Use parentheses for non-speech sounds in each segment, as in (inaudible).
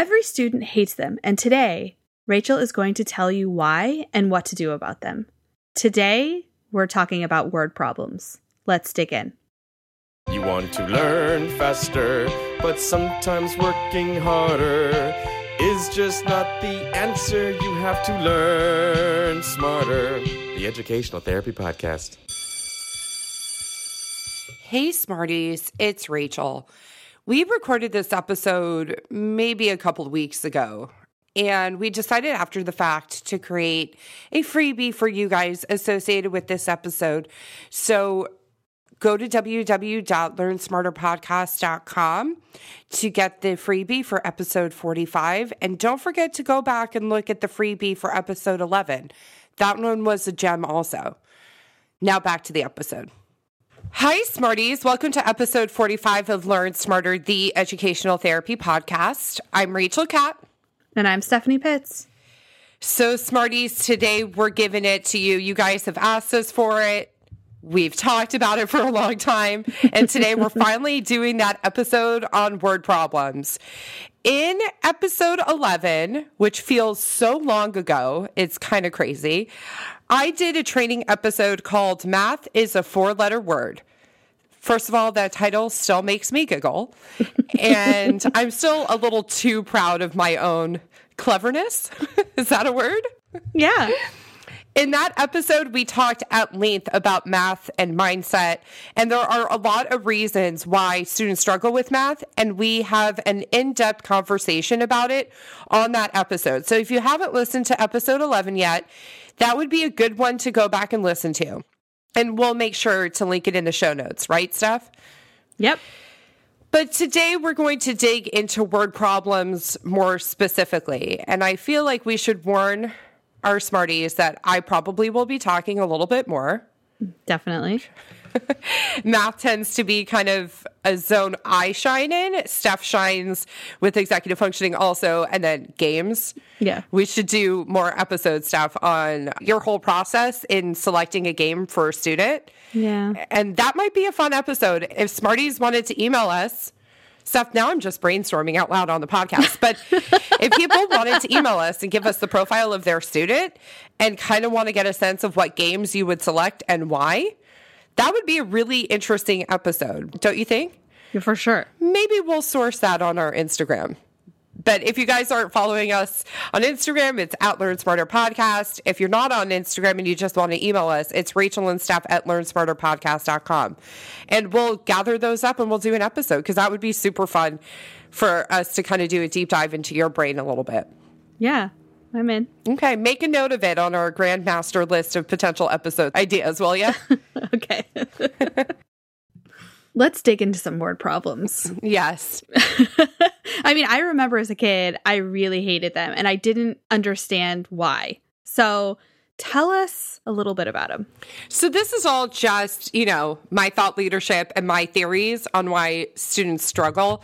Every student hates them, and today, Rachel is going to tell you why and what to do about them. Today, we're talking about word problems. Let's dig in. You want to learn faster, but sometimes working harder is just not the answer. You have to learn smarter. The Educational Therapy Podcast. Hey, Smarties, it's Rachel. We recorded this episode maybe a couple of weeks ago, and we decided after the fact to create a freebie for you guys associated with this episode. So go to www.learnsmarterpodcast.com to get the freebie for episode 45. And don't forget to go back and look at the freebie for episode 11. That one was a gem also. Now back to the episode. Hi, Smarties. Welcome to episode 45 of Learn Smarter, the educational therapy podcast. I'm Rachel Kapp. And I'm Stephanie Pitts. So, Smarties, today we're giving it to you. You guys have asked us for it. We've talked about it for a long time. And today we're (laughs) finally doing that episode on word problems. In episode 11, which feels so long ago, it's kind of crazy. I did a training episode called Math is a Four Letter Word. First of all, that title still makes me giggle. (laughs) and I'm still a little too proud of my own cleverness. (laughs) is that a word? Yeah. In that episode, we talked at length about math and mindset, and there are a lot of reasons why students struggle with math, and we have an in depth conversation about it on that episode. So if you haven't listened to episode 11 yet, that would be a good one to go back and listen to. And we'll make sure to link it in the show notes, right, Steph? Yep. But today we're going to dig into word problems more specifically. And I feel like we should warn our smarties that I probably will be talking a little bit more. Definitely. (laughs) Math tends to be kind of a zone I shine in. Steph shines with executive functioning also, and then games. Yeah. We should do more episodes, Steph, on your whole process in selecting a game for a student. Yeah. And that might be a fun episode. If Smarties wanted to email us, Steph, now I'm just brainstorming out loud on the podcast. But if people wanted to email us and give us the profile of their student and kind of want to get a sense of what games you would select and why, that would be a really interesting episode, don't you think? Yeah, for sure. Maybe we'll source that on our Instagram. But if you guys aren't following us on Instagram, it's at Learn Smarter Podcast. If you're not on Instagram and you just want to email us, it's Rachel and Steph at learnsmarterpodcast.com. And we'll gather those up and we'll do an episode because that would be super fun for us to kind of do a deep dive into your brain a little bit. Yeah, I'm in. Okay, make a note of it on our grandmaster list of potential episode ideas, will you? (laughs) okay. (laughs) Let's dig into some word problems. yes. (laughs) (laughs) I mean, I remember as a kid, I really hated them and I didn't understand why. So tell us a little bit about them. So, this is all just, you know, my thought leadership and my theories on why students struggle.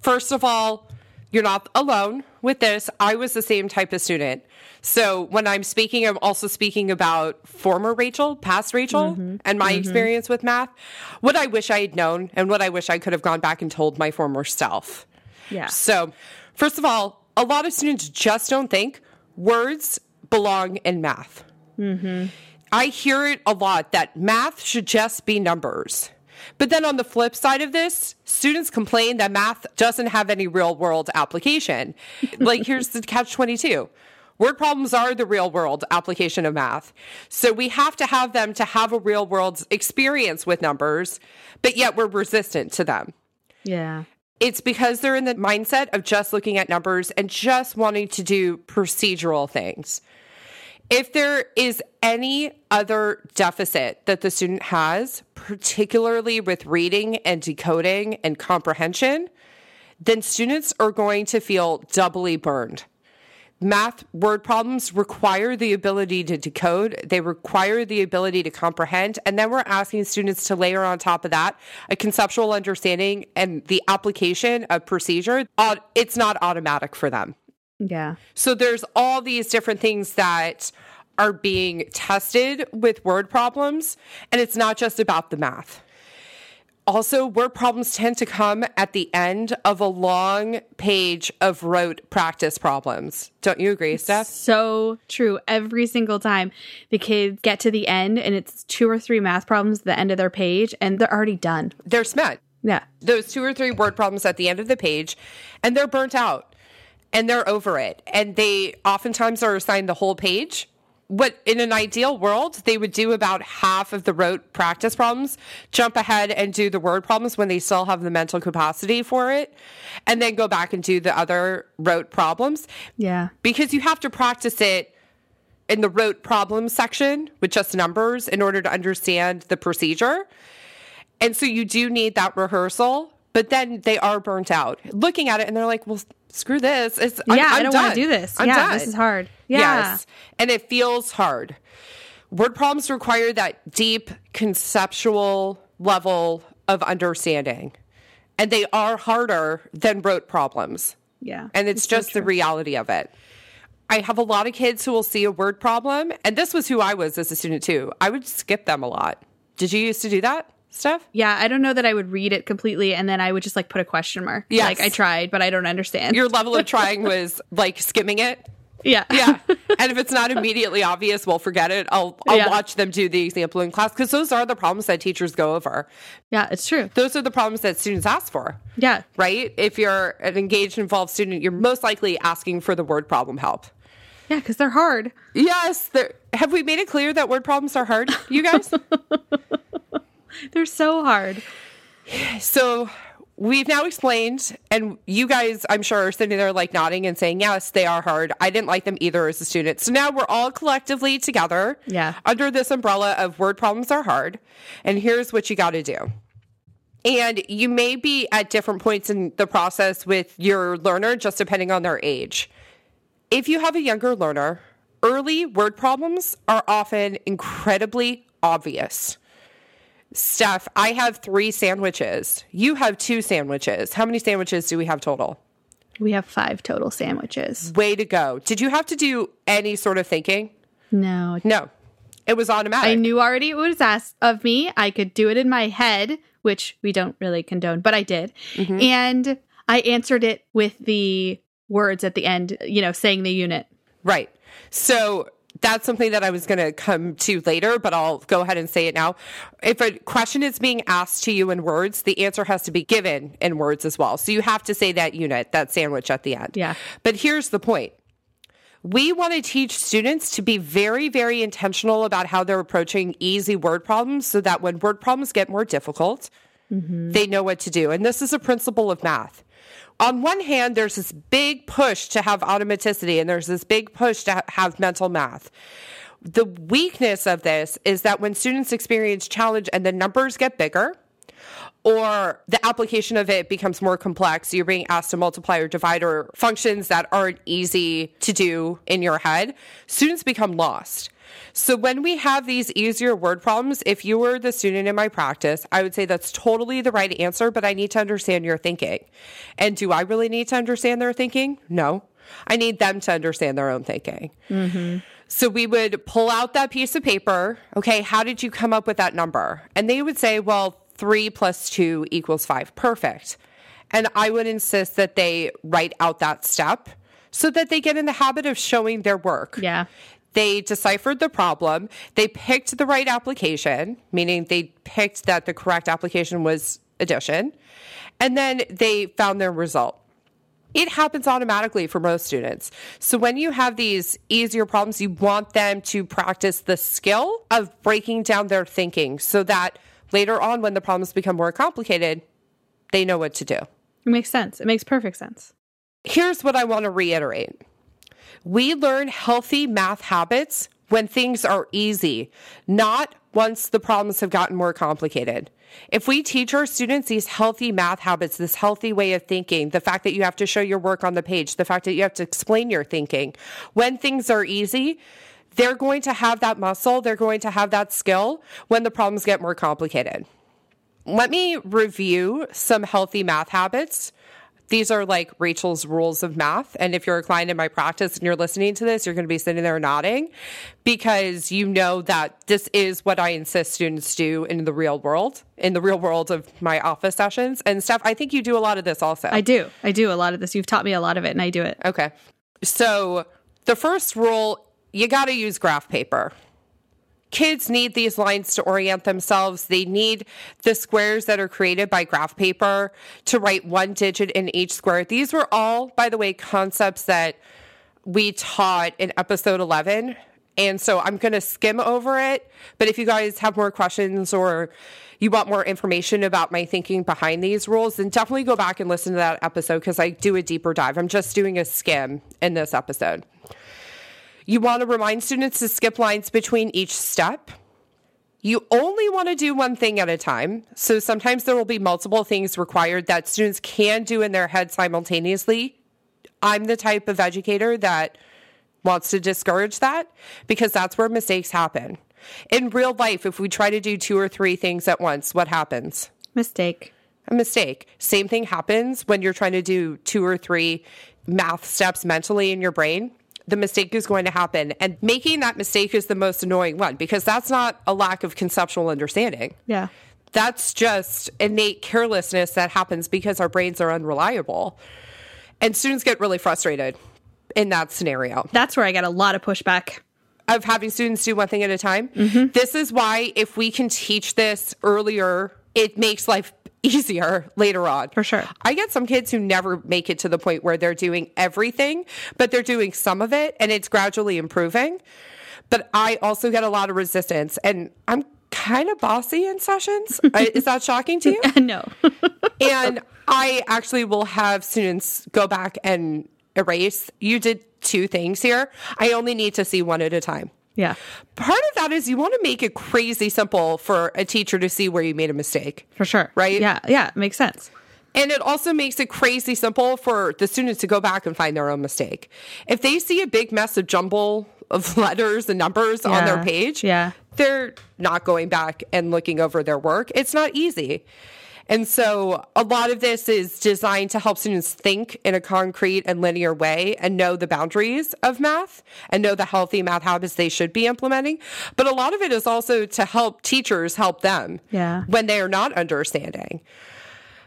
First of all, you're not alone with this. I was the same type of student. So when I'm speaking, I'm also speaking about former Rachel, past Rachel, mm-hmm. and my mm-hmm. experience with math. What I wish I had known and what I wish I could have gone back and told my former self. Yeah. So, first of all, a lot of students just don't think words belong in math. Mm-hmm. I hear it a lot that math should just be numbers. But then on the flip side of this, students complain that math doesn't have any real world application. (laughs) like, here's the catch 22 Word problems are the real world application of math. So we have to have them to have a real world experience with numbers, but yet we're resistant to them. Yeah. It's because they're in the mindset of just looking at numbers and just wanting to do procedural things. If there is any other deficit that the student has, particularly with reading and decoding and comprehension, then students are going to feel doubly burned math word problems require the ability to decode, they require the ability to comprehend. And then we're asking students to layer on top of that a conceptual understanding and the application of procedure. It's not automatic for them. Yeah. So there's all these different things that are being tested with word problems, and it's not just about the math. Also, word problems tend to come at the end of a long page of rote practice problems. Don't you agree, Steph? So true. Every single time the kids get to the end and it's two or three math problems at the end of their page and they're already done. They're spent. Yeah. Those two or three word problems at the end of the page, and they're burnt out and they're over it. And they oftentimes are assigned the whole page. What in an ideal world, they would do about half of the rote practice problems, jump ahead and do the word problems when they still have the mental capacity for it, and then go back and do the other rote problems. Yeah. Because you have to practice it in the rote problems section with just numbers in order to understand the procedure. And so you do need that rehearsal, but then they are burnt out looking at it and they're like, well, screw this. It's, I'm- yeah, I'm I don't want to do this. I'm yeah, done. this is hard. Yeah. Yes. And it feels hard. Word problems require that deep conceptual level of understanding. And they are harder than rote problems. Yeah. And it's, so just the reality of it. I have a lot of kids who will see a word problem, and this was who I was as a student too. I would skip them a lot. Did you used to do that, Steph? Yeah, I don't know that I would read it completely and then I would just like put a question mark. Yeah, Like I tried, but I don't understand. Your level of (laughs) trying was like skimming it. yeah. Yeah. (laughs) and if it's not immediately obvious, well, forget it. I'll, I'll Yeah. watch them do the example in class because those are the problems that teachers go over. yeah, it's true. Those are the problems that students ask for, Yeah. right? If you're an engaged, involved student, you're most likely asking for the word problem help. Yeah, because they're hard. Yes. there- Have we made it clear that word problems are hard, you guys? (laughs) (laughs) They're so hard. So we've now explained, and you guys, I'm sure, are sitting there like nodding and saying, yes, they are hard. I didn't like them either as a student. So now we're all collectively together Yeah. under this umbrella of word problems are hard. And here's what you got to do. And you may be at different points in the process with your learner, just depending on their age. If you have a younger learner, early word problems are often incredibly obvious. Steph, I have three sandwiches. You have two sandwiches. How many sandwiches do we have total? We have five total sandwiches. Way to go. Did you have to do any sort of thinking? No. No. It was automatic. I knew already it was asked of me. I could do it in my head, which we don't really condone, but I did. Mm-hmm. And I answered it with the words at the end, you know, saying the unit. Right. So that's something that I was going to come to later, but I'll go ahead and say it now. If a question is being asked to you in words, the answer has to be given in words as well. So you have to say that unit, that sandwich at the end. Yeah. But here's the point. We want to teach students to be very, very intentional about how they're approaching easy word problems so that when word problems get more difficult, mm-hmm. they know what to do. And this is a principle of math. On one hand, there's this big push to have automaticity and there's this big push to ha- have mental math. The weakness of this is that when students experience challenge and the numbers get bigger, or the application of it becomes more complex. You're being asked to multiply or divide or functions that aren't easy to do in your head. Students become lost. So when we have these easier word problems, if you were the student in my practice, I would say that's totally the right answer, but I need to understand your thinking. And do I really need to understand their thinking? No. I need them to understand their own thinking. Mm-hmm. So we would pull out that piece of paper. Okay, how did you come up with that number? And they would say, well, three plus two equals five. Perfect. And I would insist that they write out that step so that they get in the habit of showing their work. Yeah. They deciphered the problem. They picked the right application, meaning they picked that the correct application was addition. And then they found their result. It happens automatically for most students. So when you have these easier problems, you want them to practice the skill of breaking down their thinking so that later on, when the problems become more complicated, they know what to do. It makes sense. It makes perfect sense. Here's what I want to reiterate we learn healthy math habits when things are easy, not once the problems have gotten more complicated. If we teach our students these healthy math habits, this healthy way of thinking, the fact that you have to show your work on the page, the fact that you have to explain your thinking, when things are easy, they're going to have that muscle, they're going to have that skill when the problems get more complicated. Let me review some healthy math habits These are like Rachel's rules of math. And if you're a client in my practice and you're listening to this, you're going to be sitting there nodding because you know that this is what I insist students do in the real world, in the real world of my office sessions. And Steph, I think you do a lot of this also. I do. I do a lot of this. You've taught me a lot of it and I do it. Okay. So the first rule you got to use graph paper kids need these lines to orient themselves. They need the squares that are created by graph paper to write one digit in each square. These were all, by the way, concepts that we taught in episode 11. And so I'm going to skim over it. But if you guys have more questions or you want more information about my thinking behind these rules, then definitely go back and listen to that episode because I do a deeper dive. I'm just doing a skim in this episode. You want to remind students to skip lines between each step. You only want to do one thing at a time. So sometimes there will be multiple things required that students can do in their head simultaneously. I'm the type of educator that wants to discourage that because that's where mistakes happen. In real life, if we try to do two or three things at once, what happens? Mistake. A mistake. Same thing happens when you're trying to do two or three math steps mentally in your brain the mistake is going to happen. And making that mistake is the most annoying one because that's not a lack of conceptual understanding. Yeah. That's just innate carelessness that happens because our brains are unreliable. And students get really frustrated in that scenario. That's where I get a lot of pushback. Of having students do one thing at a time. Mm-hmm. This is why, if we can teach this earlier, it makes life easier later on. For sure. I get some kids who never make it to the point where they're doing everything, but they're doing some of it and it's gradually improving. But I also get a lot of resistance and I'm kind of bossy in sessions. (laughs) Is that shocking to you? (laughs) no. (laughs) and I actually will have students go back and erase. You did two things here. I only need to see one at a time. Yeah. Part of that is you want to make it crazy simple for a teacher to see where you made a mistake. For sure. Right? Yeah. Yeah. It Makes sense. And it also makes it crazy simple for the students to go back and find their own mistake. If they see a big mess of jumble of (laughs) letters and numbers yeah. on their page, yeah. they're not going back and looking over their work. It's not easy. And so a lot of this is designed to help students think in a concrete and linear way and know the boundaries of math and know the healthy math habits they should be implementing. But a lot of it is also to help teachers help them yeah. when they are not understanding.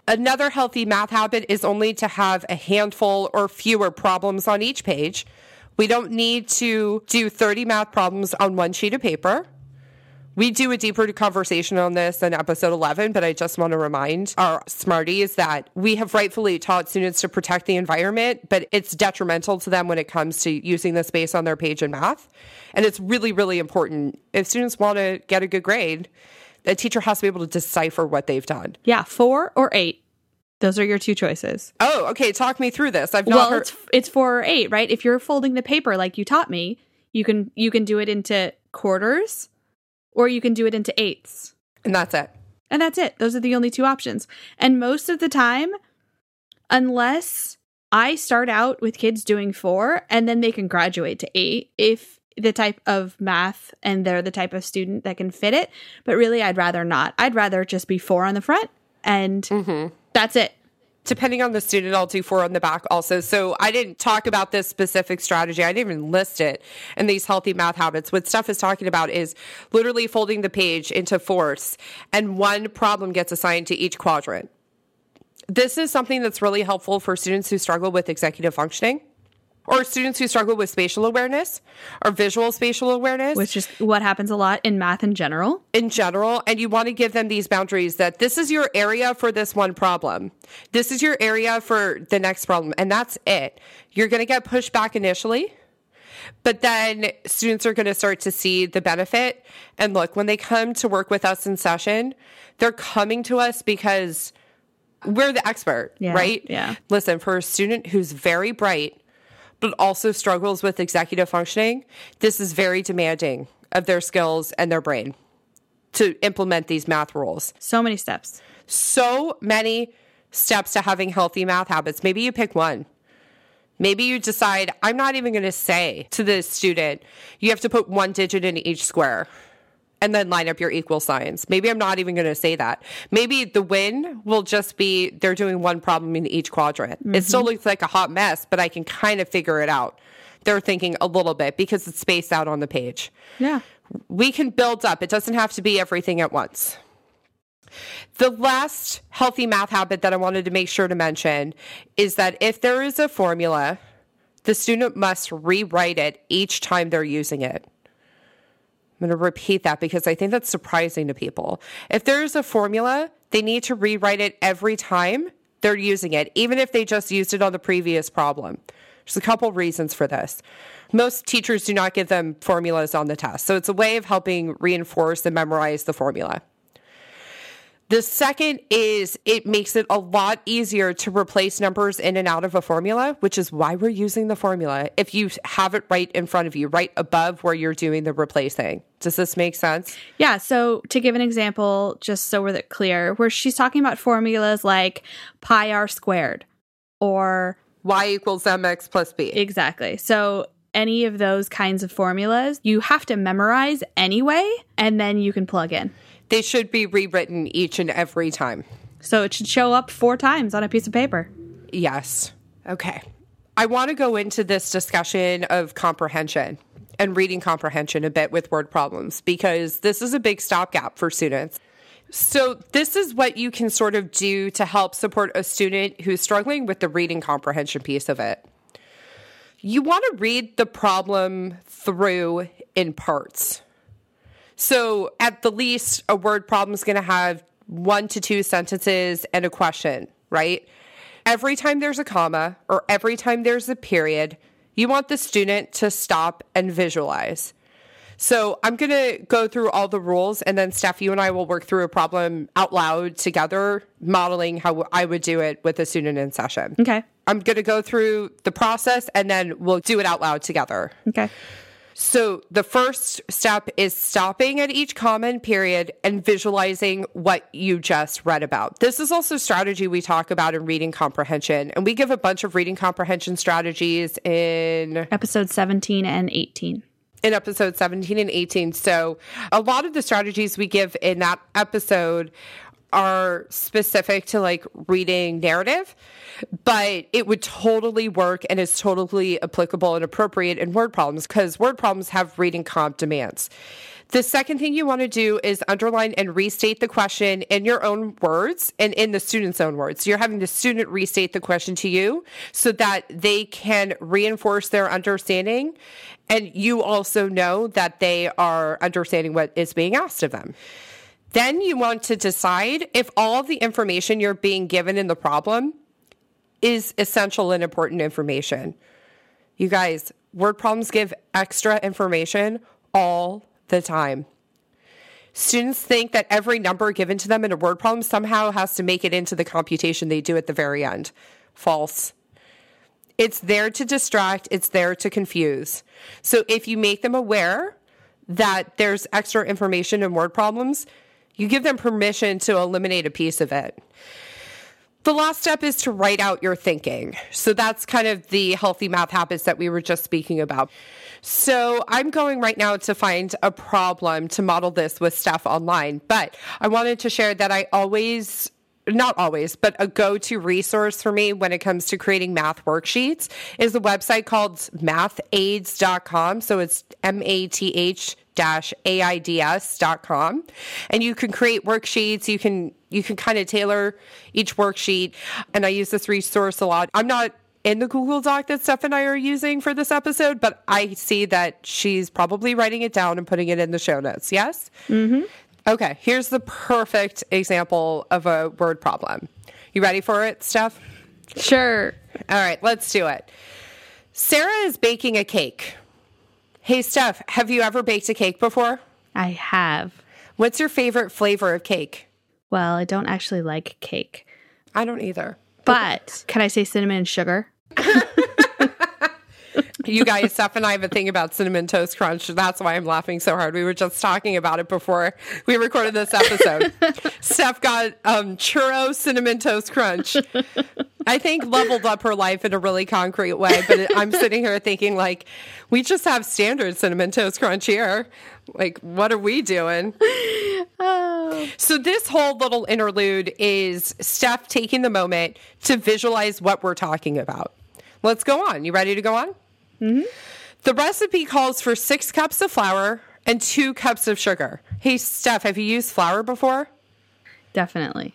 Another healthy math habit is only to have a handful or fewer problems on each page. We don't need to do 30 math problems on one sheet of paper. We do a deeper conversation on this in episode 11, but I just want to remind our smarties that we have rightfully taught students to protect the environment, but it's detrimental to them when it comes to using the space on their page in math. And it's really, really important. If students want to get a good grade, the teacher has to be able to decipher what they've done. Yeah, four or eight. Those are your two choices. Oh, okay. Talk me through this. I've not well, heard. It's, it's four or eight, right? If you're folding the paper like you taught me, you can you can do it into quarters or you can do it into eighths. And that's it. And that's it. Those are the only two options. And most of the time, unless I start out with kids doing four and then they can graduate to eight if the type of math and they're the type of student that can fit it. But really, I'd rather not. I'd rather just be four on the front and mm-hmm. that's it depending on the student, I'll do four on the back also. So I didn't talk about this specific strategy. I didn't even list it in these healthy math habits. What Steph is talking about is literally folding the page into fourths and one problem gets assigned to each quadrant. This is something that's really helpful for students who struggle with executive functioning or students who struggle with spatial awareness or visual spatial awareness. Which is what happens a lot in math in general. In general. And you want to give them these boundaries that this is your area for this one problem. This is your area for the next problem. And that's it. You're going to get pushed back initially. But then students are going to start to see the benefit. And look, when they come to work with us in session, they're coming to us because we're the expert, yeah, right? Yeah. Listen, for a student who's very bright, but also struggles with executive functioning, this is very demanding of their skills and their brain to implement these math rules. So many steps. So many steps to having healthy math habits. Maybe you pick one. Maybe you decide, I'm not even going to say to the student, you have to put one digit in each square. And then line up your equal signs. Maybe I'm not even going to say that. Maybe the win will just be they're doing one problem in each quadrant. It mm-hmm. still looks like a hot mess, but I can kind of figure it out. They're thinking a little bit because it's spaced out on the page. Yeah. We can build up, it doesn't have to be everything at once. The last healthy math habit that I wanted to make sure to mention is that if there is a formula, the student must rewrite it each time they're using it. I'm going to repeat that because I think that's surprising to people. If there's a formula, they need to rewrite it every time they're using it, even if they just used it on the previous problem. There's a couple reasons for this. Most teachers do not give them formulas on the test, so it's a way of helping reinforce and memorize the formula. The second is it makes it a lot easier to replace numbers in and out of a formula, which is why we're using the formula. If you have it right in front of you, right above where you're doing the replacing. Does this make sense? Yeah. So to give an example, just so we're clear, where she's talking about formulas like pi r squared or Y equals mx plus b. exactly. So any of those kinds of formulas, you have to memorize anyway, and then you can plug in. They should be rewritten each and every time. So it should show up four times on a piece of paper. Yes. Okay. I want to go into this discussion of comprehension and reading comprehension a bit with word problems because this is a big stopgap for students. So, this is what you can sort of do to help support a student who's struggling with the reading comprehension piece of it. You want to read the problem through in parts. So, at the least, a word problem is going to have one to two sentences and a question, right? Every time there's a comma or every time there's a period, you want the student to stop and visualize. So, I'm going to go through all the rules and then, Steph, you and I will work through a problem out loud together, modeling how I would do it with a student in session. Okay. I'm going to go through the process and then we'll do it out loud together. Okay. So the first step is stopping at each common period and visualizing what you just read about. This is also strategy we talk about in reading comprehension, and we give a bunch of reading comprehension strategies in Episode 17 and 18. in episode 17 and 18. So a lot of the strategies we give in that episode are specific to like reading narrative, but it would totally work and is totally applicable and appropriate in word problems because word problems have reading comp demands. The second thing you want to do is underline and restate the question in your own words and in the student's own words. You're having the student restate the question to you so that they can reinforce their understanding and you also know that they are understanding what is being asked of them. Then you want to decide if all the information you're being given in the problem is essential and important information. You guys, word problems give extra information all the time. Students think that every number given to them in a word problem somehow has to make it into the computation they do at the very end. False. It's there to distract, it's there to confuse. So if you make them aware that there's extra information in word problems, you give them permission to eliminate a piece of it. The last step is to write out your thinking. So that's kind of the healthy math habits that we were just speaking about. So I'm going right now to find a problem to model this with Steph online, but I wanted to share that I always not always, but a go to resource for me when it comes to creating math worksheets is a website called mathaids.com. So it's M A T H aids.com and you can create worksheets. You can you can kind of tailor each worksheet. And i use this resource a lot. I'm not in the google doc that steph and i are using for this episode but i see that she's probably writing it down and putting it in the show notes. Yes? Mm-hmm. Okay here's the perfect example of a word problem you ready for it steph Sure. all right let's do it sarah is baking a cake Hey, Steph, have you ever baked a cake before? I have. What's your favorite flavor of cake? Well, I don't actually like cake. I don't either. But can I say cinnamon and sugar? (laughs) You guys, Steph and I have a thing about cinnamon toast crunch. That's why I'm laughing so hard. We were just talking about it before we recorded this episode. (laughs) Steph got um, churro cinnamon toast crunch. I think leveled up her life in a really concrete way. But it, I'm sitting here thinking, like, we just have standard cinnamon toast crunch here. Like, what are we doing? So, this whole little interlude is Steph taking the moment to visualize what we're talking about. Let's go on. You ready to go on? Mm-hmm. The recipe calls for six cups of flour and two cups of sugar. Hey, Steph, have you used flour before? Definitely.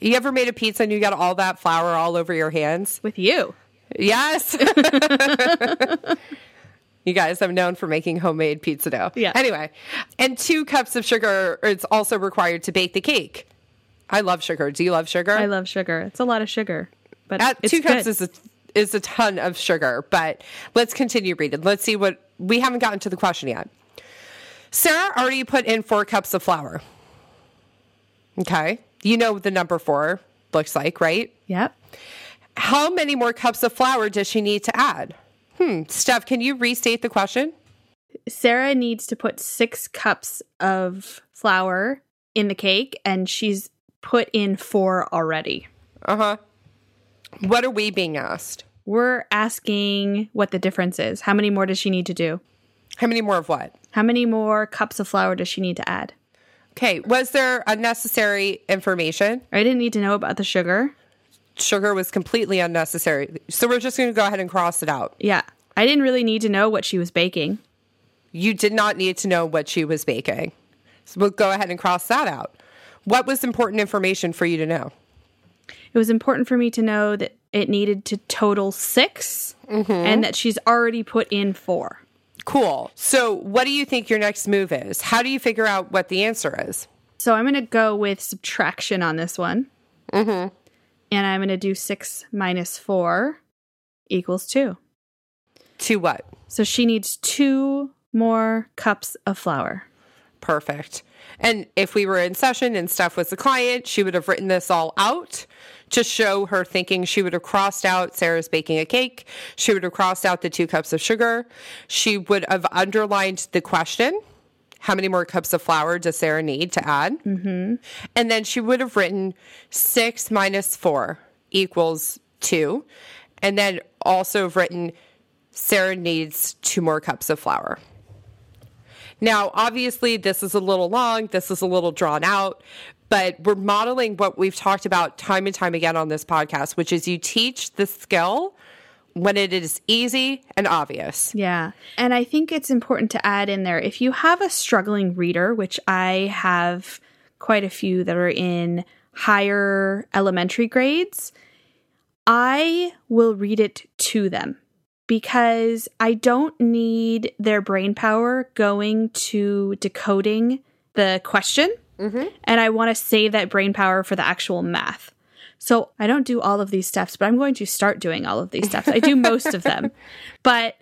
You ever made a pizza and you got all that flour all over your hands? With you. Yes. (laughs) you guys, I'm known for making homemade pizza dough. Yeah. Anyway, and two cups of sugar is also required to bake the cake. I love sugar. Do you love sugar? I love sugar. It's a lot of sugar. But At it's two cups good. is a is a ton of sugar, but let's continue reading. Let's see what we haven't gotten to the question yet. Sarah already put in four cups of flour. Okay. You know what the number four looks like, right? Yep. How many more cups of flour does she need to add? Hmm. Steph, can you restate the question? Sarah needs to put six cups of flour in the cake, and she's put in four already. Uh huh. What are we being asked? We're asking what the difference is. How many more does she need to do? How many more of what? How many more cups of flour does she need to add? Okay. Was there unnecessary information? I didn't need to know about the sugar. Sugar was completely unnecessary. So we're just going to go ahead and cross it out. Yeah. I didn't really need to know what she was baking. You did not need to know what she was baking. So we'll go ahead and cross that out. What was important information for you to know? It was important for me to know that it needed to total 6 and that she's already put in four. Cool. So, what do you think your next move is? How do you figure out what the answer is? So I'm going to go with subtraction on this one. Mm-hmm. And I'm going to do six minus four equals two. To what? So she needs two more cups of flour. Perfect. And if we were in session and Steph was the client, she would have written this all out to show her thinking. She would have crossed out Sarah's baking a cake. She would have crossed out the two cups of sugar. She would have underlined the question. How many more cups of flour does Sarah need to add? Mm-hmm. And then she would have written six minus four equals two. And then also written Sarah needs two more cups of flour. Now, obviously, this is a little long, this is a little drawn out, but we're modeling what we've talked about time and time again on this podcast, which is you teach the skill when it is easy and obvious. Yeah. And I think it's important to add in there if you have a struggling reader, which I have quite a few that are in higher elementary grades, I will read it to them because I don't need their brain power going to decoding the question. Mm-hmm. And I want to save that brain power for the actual math. So I don't do all of these steps, but I'm going to start doing all of these steps. I do most of them. (laughs) But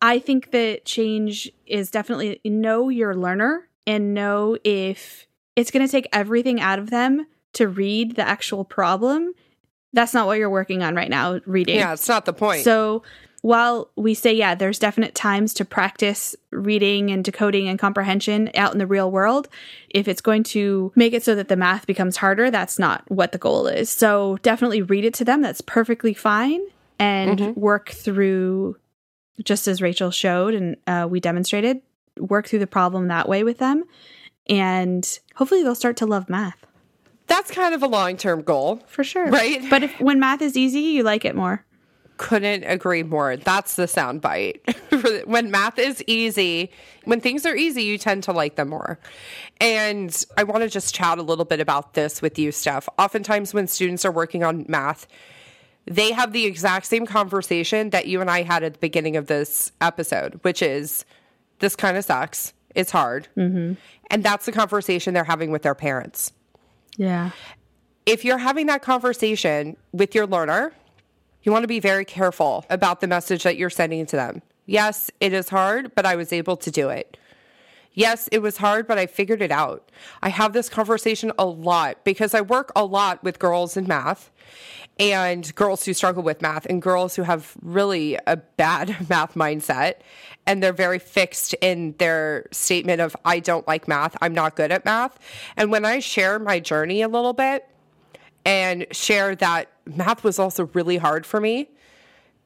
I think that change is definitely know your learner and know if it's going to take everything out of them to read the actual problem. That's not what you're working on right now, reading. Yeah, it's not the point. So while we say, yeah, there's definite times to practice reading and decoding and comprehension out in the real world, if it's going to make it so that the math becomes harder, that's not what the goal is. So definitely read it to them. That's perfectly fine. And work through, just as Rachel showed and uh, we demonstrated, work through the problem that way with them. And hopefully they'll start to love math That's kind of a long term goal. for sure. Right. But if when math is easy, you like it more. Couldn't agree more. That's the sound bite. (laughs) when math is easy, when things are easy, you tend to like them more. And I want to just chat a little bit about this with you, Steph. Oftentimes, when students are working on math, they have the exact same conversation that you and I had at the beginning of this episode, which is this kind of sucks. It's hard. Mm-hmm. And that's the conversation they're having with their parents. Yeah. If you're having that conversation with your learner, you want to be very careful about the message that you're sending to them. Yes, it is hard, but I was able to do it. Yes, it was hard, but I figured it out. I have this conversation a lot because I work a lot with girls in math and girls who struggle with math and girls who have really a bad (laughs) math mindset and they're very fixed in their statement of I don't like math, I'm not good at math. And when I share my journey a little bit and share that math was also really hard for me,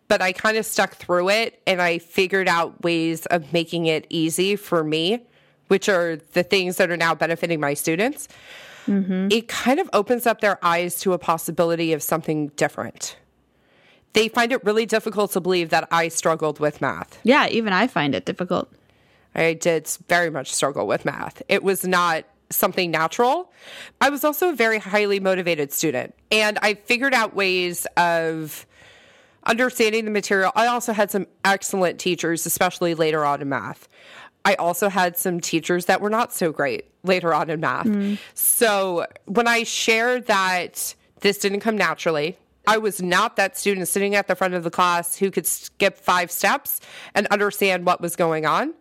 but I kind of stuck through it and I figured out ways of making it easy for me, which are the things that are now benefiting my students mm-hmm. it kind of opens up their eyes to a possibility of something different. They find it really difficult to believe that I struggled with math. Yeah, even I find it difficult. I did very much struggle with math. It was not something natural. I was also a very highly motivated student, and I figured out ways of understanding the material. I also had some excellent teachers, especially later on in math. I also had some teachers that were not so great later on in math. Mm. So when I shared that this didn't come naturally, I was not that student sitting at the front of the class who could skip five steps and understand what was going on.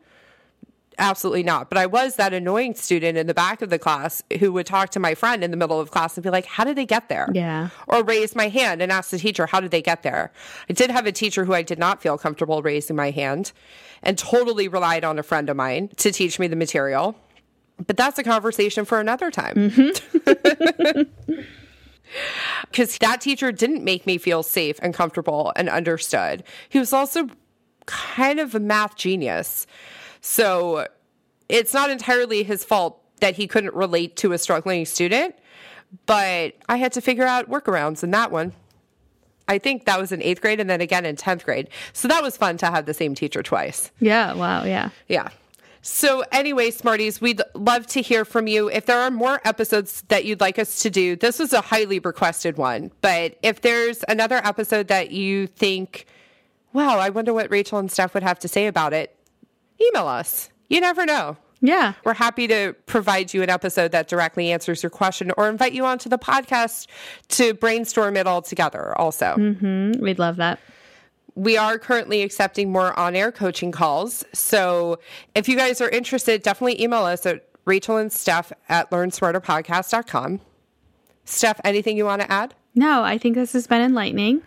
Absolutely not. But I was that annoying student in the back of the class who would talk to my friend in the middle of class and be like, How did they get there? Yeah. Or raise my hand and ask the teacher, How did they get there? I did have a teacher who I did not feel comfortable raising my hand and totally relied on a friend of mine to teach me the material. But that's a conversation for another time. Mm-hmm. (laughs) Because that teacher didn't make me feel safe and comfortable and understood. He was also kind of a math genius. So it's not entirely his fault that he couldn't relate to a struggling student, but I had to figure out workarounds in that one. I think that was in eighth grade and then again in 10th grade. So that was fun to have the same teacher twice. Yeah. Wow. Yeah. Yeah. So, anyway, Smarties, we'd love to hear from you. If there are more episodes that you'd like us to do, this was a highly requested one. But if there's another episode that you think, wow, I wonder what Rachel and Steph would have to say about it, email us. You never know. Yeah. We're happy to provide you an episode that directly answers your question or invite you onto the podcast to brainstorm it all together, also. Mm-hmm. We'd love that. We are currently accepting more on air coaching calls. So if you guys are interested, definitely email us at Rachel and Steph at learnsmarterpodcast.com. Steph, anything you want to add? No, I think this has been enlightening.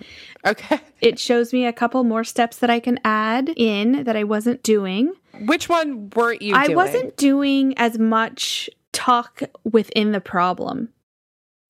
Okay. It shows me a couple more steps that I can add in that I wasn't doing. Which one weren't you I doing? wasn't doing as much talk within the problem.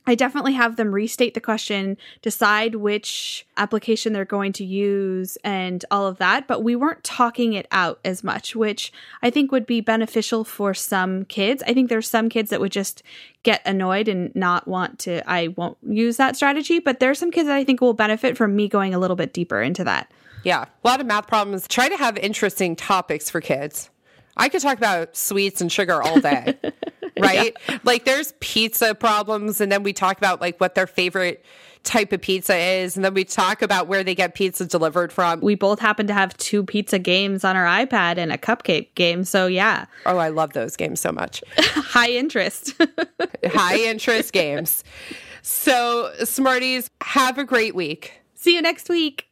I definitely have them restate the question, decide which application they're going to use, and all of that. But we weren't talking it out as much, which I think would be beneficial for some kids. I think there's some kids that would just get annoyed and not want to, I won't use that strategy. But there's some kids that I think will benefit from me going a little bit deeper into that. Yeah. A lot of math problems try to have interesting topics for kids. I could talk about sweets and sugar all day. (laughs) (laughs) right? Yeah. Like there's pizza problems and then we talk about like what their favorite type of pizza is and then we talk about where they get pizza delivered from. We both happen to have two pizza games on our iPad and a cupcake game, so yeah. Oh, I love those games so much. (laughs) High interest. (laughs) High interest games. So, Smarties, have a great week. See you next week.